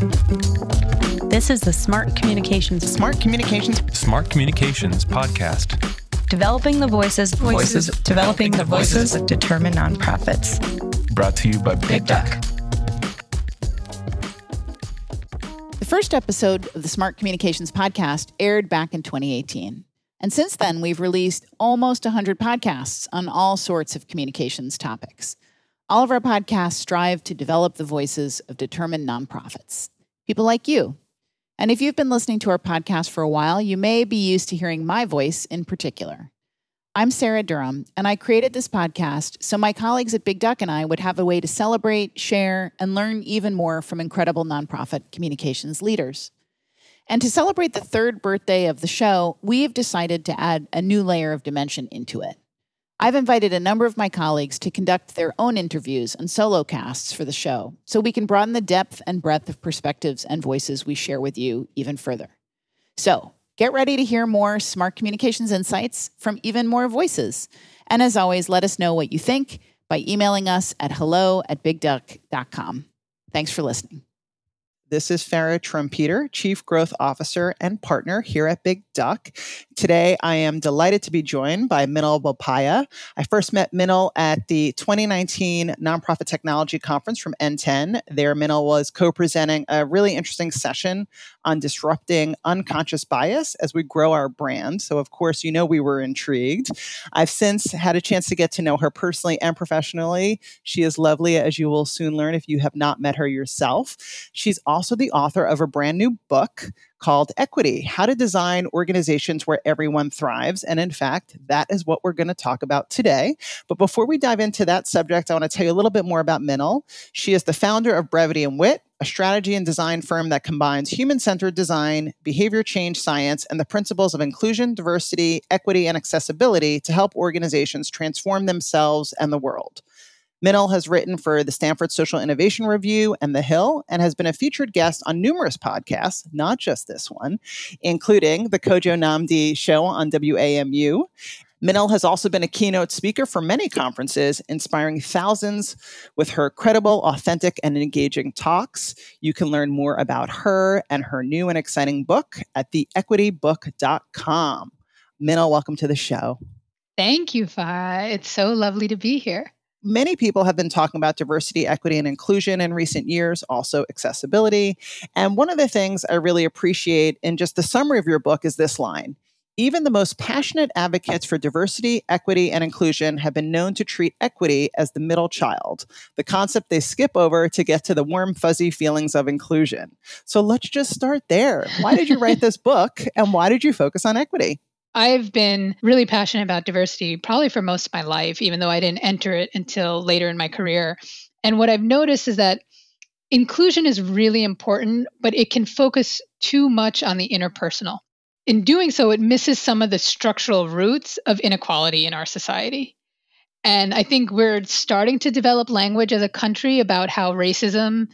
This is the Smart Communications Smart Communications Smart Communications Podcast. Developing the voices, Voices. developing the voices Voices. determine nonprofits. Brought to you by Big Duck. The first episode of the Smart Communications podcast aired back in 2018. And since then, we've released almost 100 podcasts on all sorts of communications topics. All of our podcasts strive to develop the voices of determined nonprofits, people like you. And if you've been listening to our podcast for a while, you may be used to hearing my voice in particular. I'm Sarah Durham, and I created this podcast so my colleagues at Big Duck and I would have a way to celebrate, share, and learn even more from incredible nonprofit communications leaders. And to celebrate the third birthday of the show, we've decided to add a new layer of dimension into it. I've invited a number of my colleagues to conduct their own interviews and solo casts for the show so we can broaden the depth and breadth of perspectives and voices we share with you even further. So, get ready to hear more smart communications insights from even more voices. And as always, let us know what you think by emailing us at hello at bigduck.com. Thanks for listening. This is Farra Trompeter, Chief Growth Officer and Partner here at Big Duck. Today, I am delighted to be joined by Minal Bopaiah. I first met Minal at the 2019 Nonprofit Technology Conference from NTEN. There, Minal was co presenting a really interesting session on disrupting unconscious bias as we grow our brand. So, of course, you know we were intrigued. I've since had a chance to get to know her personally and professionally. She is lovely, as you will soon learn if you have not met her yourself. She's also the author of a brand new book called Equity How to Design Organizations Where Everyone Thrives. And in fact, that is what we're going to talk about today. But before we dive into that subject, I want to tell you a little bit more about Minal. She is the founder of Brevity and Wit, a strategy and design firm that combines human centered design, behavior change science, and the principles of inclusion, diversity, equity, and accessibility to help organizations transform themselves and the world. Minal has written for the Stanford Social Innovation Review and The Hill and has been a featured guest on numerous podcasts, not just this one, including the Kojo Nnamdi show on WAMU. Minal has also been a keynote speaker for many conferences, inspiring thousands with her credible, authentic, and engaging talks. You can learn more about her and her new and exciting book at theequitybook.com. Minal, welcome to the show. Thank you, Farra. It's so lovely to be here. Many people have been talking about diversity, equity, and inclusion in recent years, also accessibility. And one of the things I really appreciate in just the summary of your book is this line Even the most passionate advocates for diversity, equity, and inclusion have been known to treat equity as the middle child, the concept they skip over to get to the warm, fuzzy feelings of inclusion. So let's just start there. Why did you write this book, and why did you focus on equity? I've been really passionate about diversity probably for most of my life, even though I didn't enter it until later in my career. And what I've noticed is that inclusion is really important, but it can focus too much on the interpersonal. In doing so, it misses some of the structural roots of inequality in our society. And I think we're starting to develop language as a country about how racism,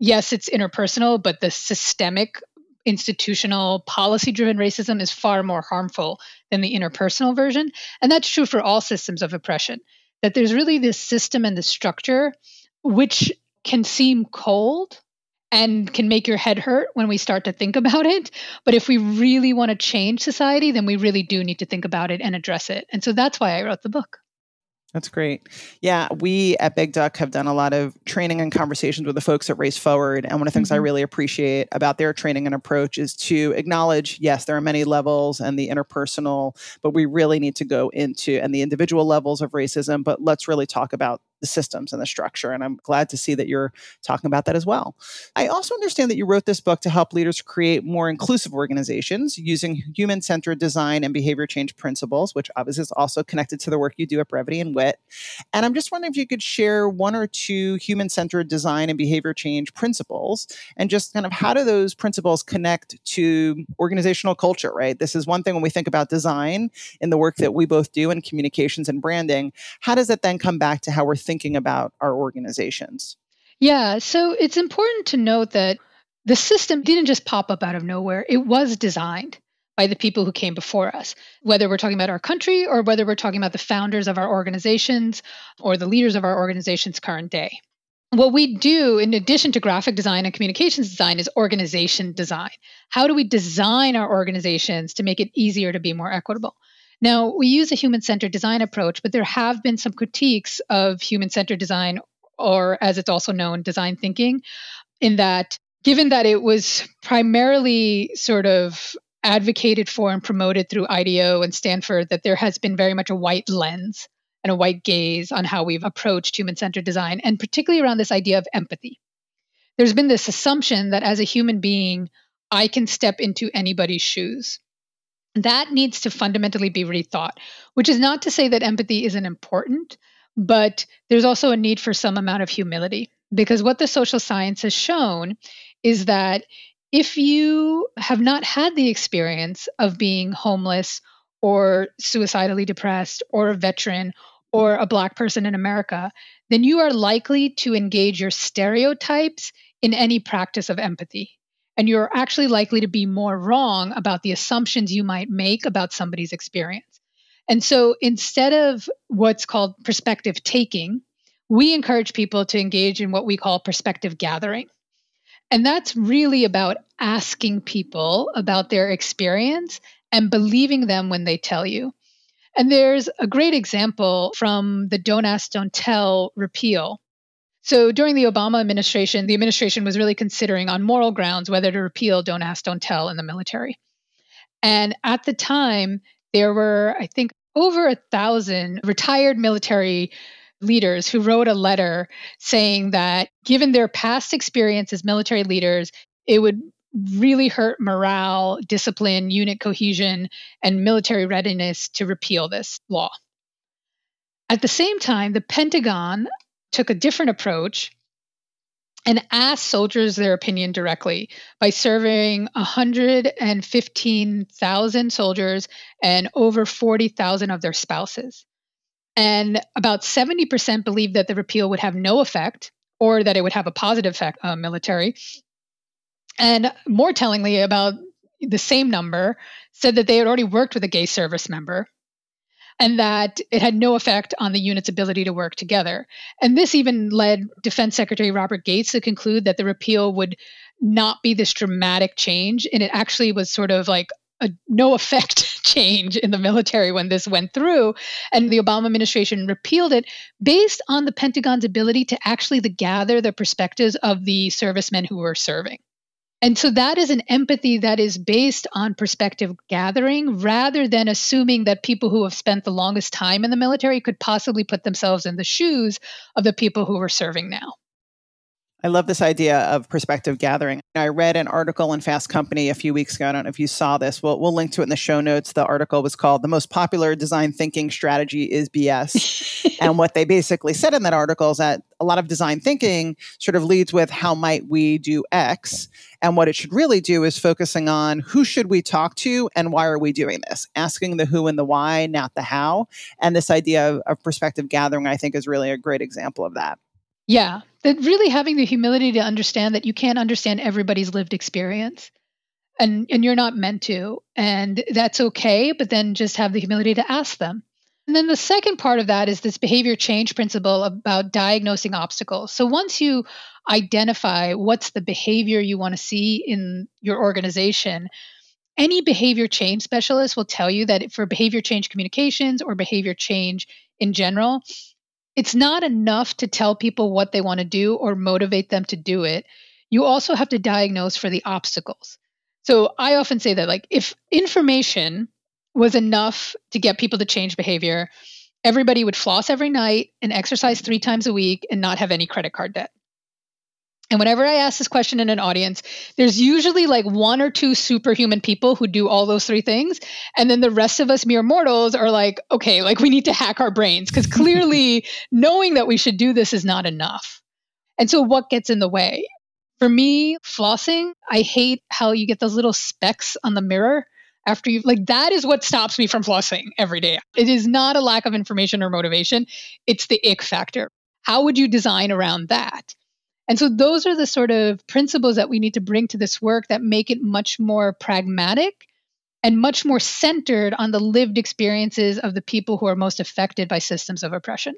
yes, it's interpersonal, but the systemic institutional policy driven racism is far more harmful than the interpersonal version. And that's true for all systems of oppression that there's really this system and the structure which can seem cold and can make your head hurt when we start to think about it. But if we really want to change society then we really do need to think about it and address it. And so that's why i wrote the book That's great. Yeah, we at Big Duck have done a lot of training and conversations with the folks at Race Forward. And one of the things I Mhm. really appreciate about their training and approach is to acknowledge yes, there are many levels and the interpersonal, but we really need to go into and the individual levels of racism. But let's really talk about the systems and the structure. And I'm glad to see that you're talking about that as well. I also understand that you wrote this book to help leaders create more inclusive organizations using human centered design and behavior change principles, which obviously is also connected to the work you do at Brevity and Wit. And I'm just wondering if you could share one or two human centered design and behavior change principles and just kind of how do those principles connect to organizational culture, right? This is one thing when we think about design in the work that we both do in communications and branding. How does it then come back to how we're thinking about our organizations? Yeah, so it's important to note that the system didn't just pop up out of nowhere. It was designed by the people who came before us, whether we're talking about our country or whether we're talking about the founders of our organizations or the leaders of our organization's current day. what we do in addition to graphic design and communications design is organization design. How do we design our organizations to make it easier to be more equitable? Now, we use a human centered design approach, but there have been some critiques of human centered design, or as it's also known, design thinking, in that given that it was primarily sort of advocated for and promoted through IDEO and Stanford, that there has been very much a white lens and a white gaze on how we've approached human centered design, and particularly around this idea of empathy. There's been this assumption that as a human being, I can step into anybody's shoes. That needs to fundamentally be rethought, which is not to say that empathy isn't important, but there's also a need for some amount of humility. Because what the social science has shown is that if you have not had the experience of being homeless or suicidally depressed or a veteran or a Black person in America, then you are likely to engage your stereotypes in any practice of empathy. And you're actually likely to be more wrong about the assumptions you might make about somebody's experience. And so instead of what's called perspective taking, we encourage people to engage in what we call perspective gathering. And that's really about asking people about their experience and believing them when they tell you. And there's a great example from the Don't Ask, Don't Tell repeal. So during the Obama administration, the administration was really considering on moral grounds whether to repeal Don't Ask, Don't Tell in the military. And at the time, there were, I think, over a thousand retired military leaders who wrote a letter saying that given their past experience as military leaders, it would really hurt morale, discipline, unit cohesion, and military readiness to repeal this law. At the same time, the Pentagon took a different approach and asked soldiers their opinion directly by surveying 115,000 soldiers and over 40,000 of their spouses. And about 70% believed that the repeal would have no effect or that it would have a positive effect on military, and more tellingly, about the same number said that they had already worked with a gay service member and that it had no effect on the unit's ability to work together. And this even led Defense Secretary Robert Gates to conclude that the repeal would not be this dramatic change. And it actually was sort of like a no effect change in the military when this went through and the obama administration repealed it based on the pentagon's ability to actually to gather the perspectives of the servicemen who were serving and so that is an empathy that is based on perspective gathering rather than assuming that people who have spent the longest time in the military could possibly put themselves in the shoes of the people who are serving now. I love this idea of perspective gathering. I read an article in Fast Company a few weeks ago. I don't know if you saw this. We'll, we'll link to it in the show notes. The article was called The Most Popular Design Thinking Strategy is BS. and what they basically said in that article is that a lot of design thinking sort of leads with how might we do X. And what it should really do is focusing on who should we talk to and why are we doing this? Asking the who and the why, not the how. And this idea of, of perspective gathering, I think, is really a great example of that. Yeah, that really having the humility to understand that you can't understand everybody's lived experience. And and you're not meant to. And that's okay, but then just have the humility to ask them. And then the second part of that is this behavior change principle about diagnosing obstacles. So once you identify what's the behavior you want to see in your organization, any behavior change specialist will tell you that for behavior change communications or behavior change in general, it's not enough to tell people what they want to do or motivate them to do it. You also have to diagnose for the obstacles. So I often say that like if information was enough to get people to change behavior, everybody would floss every night and exercise 3 times a week and not have any credit card debt. And whenever I ask this question in an audience, there's usually like one or two superhuman people who do all those three things. And then the rest of us mere mortals are like, okay, like we need to hack our brains because clearly knowing that we should do this is not enough. And so what gets in the way? For me, flossing, I hate how you get those little specks on the mirror after you like that is what stops me from flossing every day. It is not a lack of information or motivation, it's the ick factor. How would you design around that? And so those are the sort of principles that we need to bring to this work that make it much more pragmatic and much more centered on the lived experiences of the people who are most affected by systems of oppression.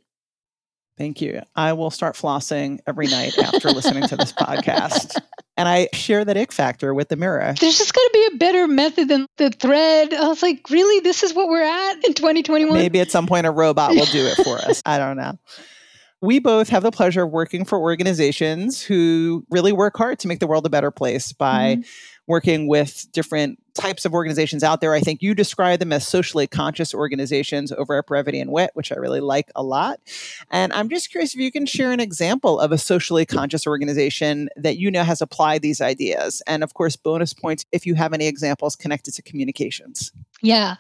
Thank you. I will start flossing every night after listening to this podcast. And I share that ick factor with the mirror. There's just got to be a better method than the thread. I was like, really? This is what we're at in 2021? Maybe at some point a robot will do it for us. I don't know. We both have the pleasure of working for organizations who really work hard to make the world a better place by mm-hmm working with different types of organizations out there. I think you describe them as socially conscious organizations over at Brevity and Wit, which I really like a lot. And I'm just curious if you can share an example of a socially conscious organization that you know has applied these ideas. And of course, bonus points if you have any examples connected to communications. Yeah.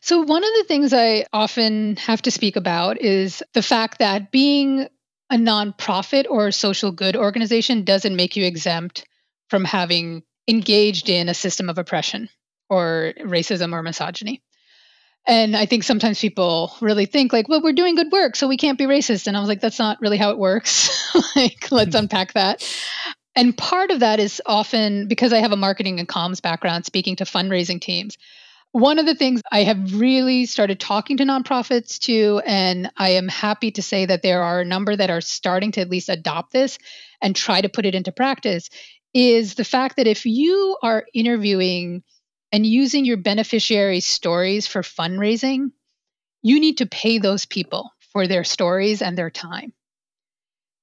So, one of the things I often have to speak about is the fact that being a nonprofit or a social good organization doesn't make you exempt from having engaged in a system of oppression or racism or misogyny. And I think sometimes people really think like, well, we're doing good work, so we can't be racist. And I was like, that's not really how it works. like, let's hmm. unpack that. And part of that is often because I have a marketing and comms background, speaking to fundraising teams. One of the things I have really started talking to nonprofits to, and I am happy to say that there are a number that are starting to at least adopt this and try to put it into practice, is the fact that if you are interviewing and using your beneficiary stories for fundraising, you need to pay those people for their stories and their time.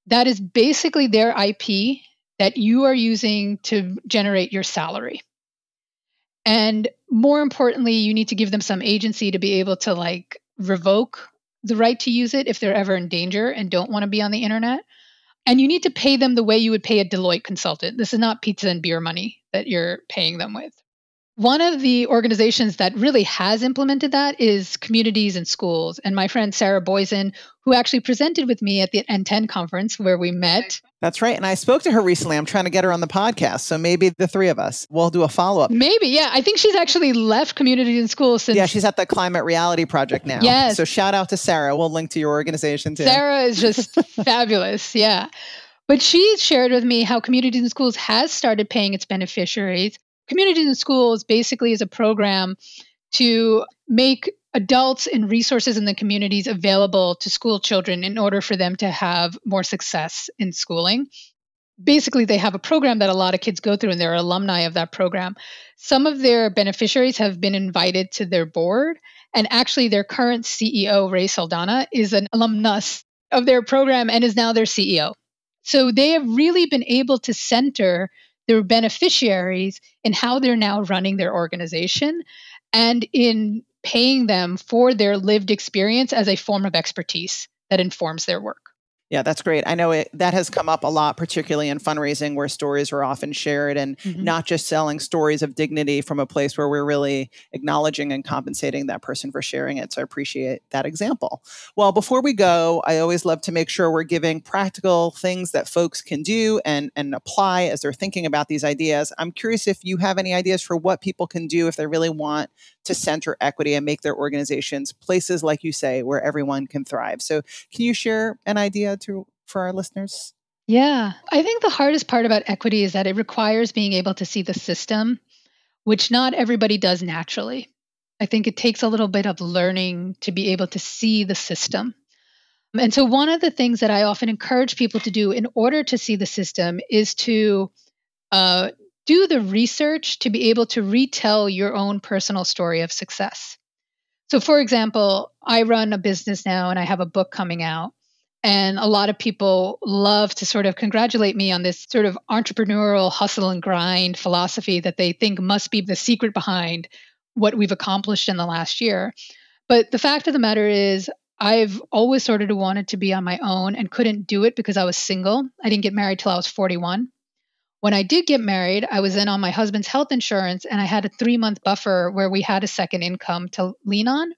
That is basically their IP that you are using to generate your salary. And more importantly, you need to give them some agency to be able to like revoke the right to use it if they're ever in danger and don't want to be on the internet. And you need to pay them the way you would pay a Deloitte consultant. This is not pizza and beer money that you're paying them with. One of the organizations that really has implemented that is communities and schools. And my friend Sarah Boysen, who actually presented with me at the NTEN conference where we met. That's right. And I spoke to her recently. I'm trying to get her on the podcast. So maybe the three of us will do a follow up. Maybe. Yeah. I think she's actually left communities and schools since. Yeah. She's at the Climate Reality Project now. Yes. So shout out to Sarah. We'll link to your organization too. Sarah is just fabulous. Yeah. But she shared with me how Communities and Schools has started paying its beneficiaries Communities in Schools basically is a program to make adults and resources in the communities available to school children in order for them to have more success in schooling. Basically, they have a program that a lot of kids go through, and they're alumni of that program. Some of their beneficiaries have been invited to their board, and actually, their current CEO, Rey Saldaña, is an alumnus of their program and is now their CEO. So they have really been able to center their beneficiaries in how they're now running their organization and in paying them for their lived experience as a form of expertise that informs their work. Yeah, that's great. I know it, that has come up a lot, particularly in fundraising where stories are often shared and mm-hmm. not just selling stories of dignity from a place where we're really acknowledging and compensating that person for sharing it. So I appreciate that example. Well, before we go, I always love to make sure we're giving practical things that folks can do and, and apply as they're thinking about these ideas. I'm curious if you have any ideas for what people can do if they really want to center equity and make their organizations places, like you say, where everyone can thrive. So can you share an idea to for our listeners? Yeah. I think the hardest part about equity is that it requires being able to see the system, which not everybody does naturally. I think it takes a little bit of learning to be able to see the system. And so, one of the things that I often encourage people to do in order to see the system is to uh, do the research to be able to retell your own personal story of success. So, for example, I run a business now and I have a book coming out. And a lot of people love to sort of congratulate me on this sort of entrepreneurial hustle and grind philosophy that they think must be the secret behind what we've accomplished in the last year. But the fact of the matter is, I've always sort of wanted to be on my own and couldn't do it because I was single. I didn't get married till I was 41. When I did get married, I was in on my husband's health insurance and I had a three month buffer where we had a second income to lean on.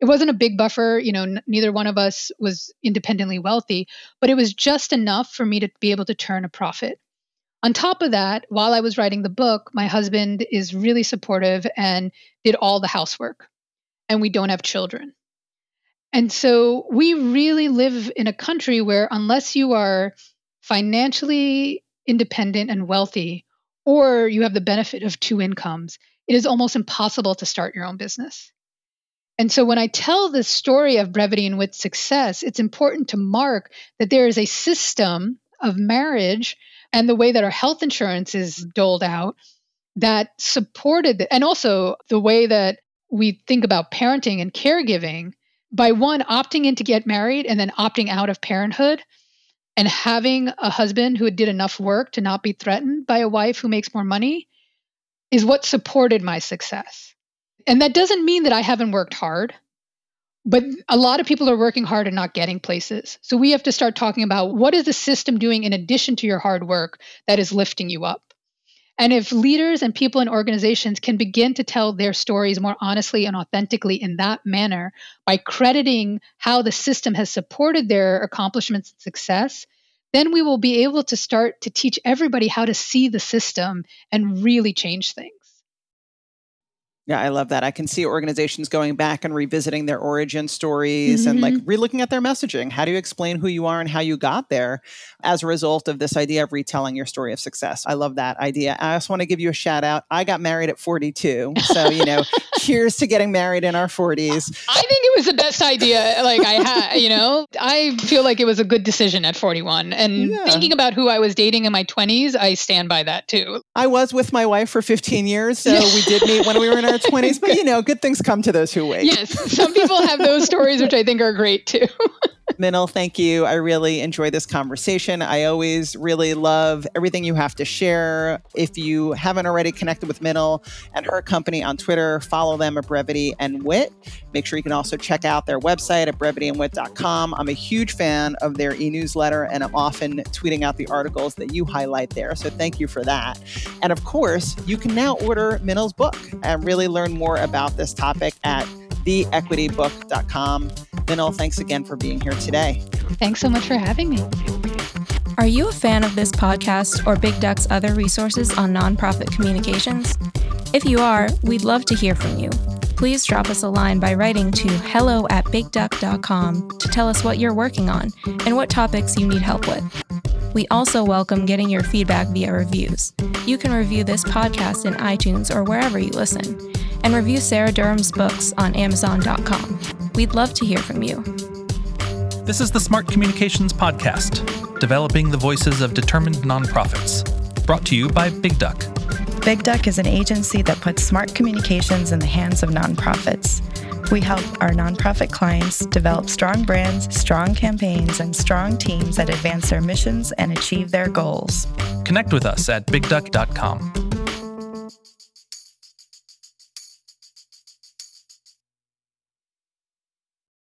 It wasn't a big buffer you know n- neither one of us was independently wealthy but it was just enough for me to be able to turn a profit. On top of that while i was writing the book my husband is really supportive and did all the housework and we don't have children. And so we really live in a country where unless you are financially independent and wealthy or you have the benefit of two incomes it is almost impossible to start your own business. And so when I tell the story of brevity and with success, it's important to mark that there is a system of marriage and the way that our health insurance is doled out that supported, and also the way that we think about parenting and caregiving by one opting in to get married and then opting out of parenthood and having a husband who did enough work to not be threatened by a wife who makes more money is what supported my success. And that doesn't mean that I haven't worked hard, but a lot of people are working hard and not getting places. So we have to start talking about what is the system doing in addition to your hard work that is lifting you up. And if leaders and people in organizations can begin to tell their stories more honestly and authentically in that manner by crediting how the system has supported their accomplishments and success, then we will be able to start to teach everybody how to see the system and really change things. Yeah, I love that. I can see organizations going back and revisiting their origin stories mm-hmm. and like mm-hmm. relooking at their messaging. How do you explain who you are and how you got there as a result of this idea of retelling your story of success? I love that idea. I also want to give you a shout out. I got married at 42. So, you know, cheers to getting married in our 40s. I think it was the best idea. Like I had, you know, I feel like it was a good decision at 41. And yeah. thinking about who I was dating in my 20s, I stand by that too. I was with my wife for 15 years. So we did meet when we were in our 20s, but you know, good things come to those who wait. Yes, some people have those stories, which I think are great too. Minal, thank you. I really enjoy this conversation. I always really love everything you have to share. If you haven't already connected with Minal and her company on Twitter, follow them at Brevity and Wit. Make sure you can also check out their website at brevityandwit.com. I'm a huge fan of their e newsletter, and I'm often tweeting out the articles that you highlight there. So thank you for that. And of course, you can now order Minal's book and really learn more about this topic at theequitybook.com. Minal, thanks again for being here today. Thanks so much for having me. Are you a fan of this podcast or Big Duck's other resources on nonprofit communications? If you are, we'd love to hear from you. Please drop us a line by writing to hello at bigduck.com to tell us what you're working on and what topics you need help with. We also welcome getting your feedback via reviews. You can review this podcast in iTunes or wherever you listen and review Sarah Durham's books on Amazon.com. We'd love to hear from you. This is the Smart Communications Podcast, developing the voices of determined nonprofits. Brought to you by Big Duck. Big Duck is an agency that puts smart communications in the hands of nonprofits. We help our nonprofit clients develop strong brands, strong campaigns, and strong teams that advance their missions and achieve their goals. Connect with us at bigduck.com.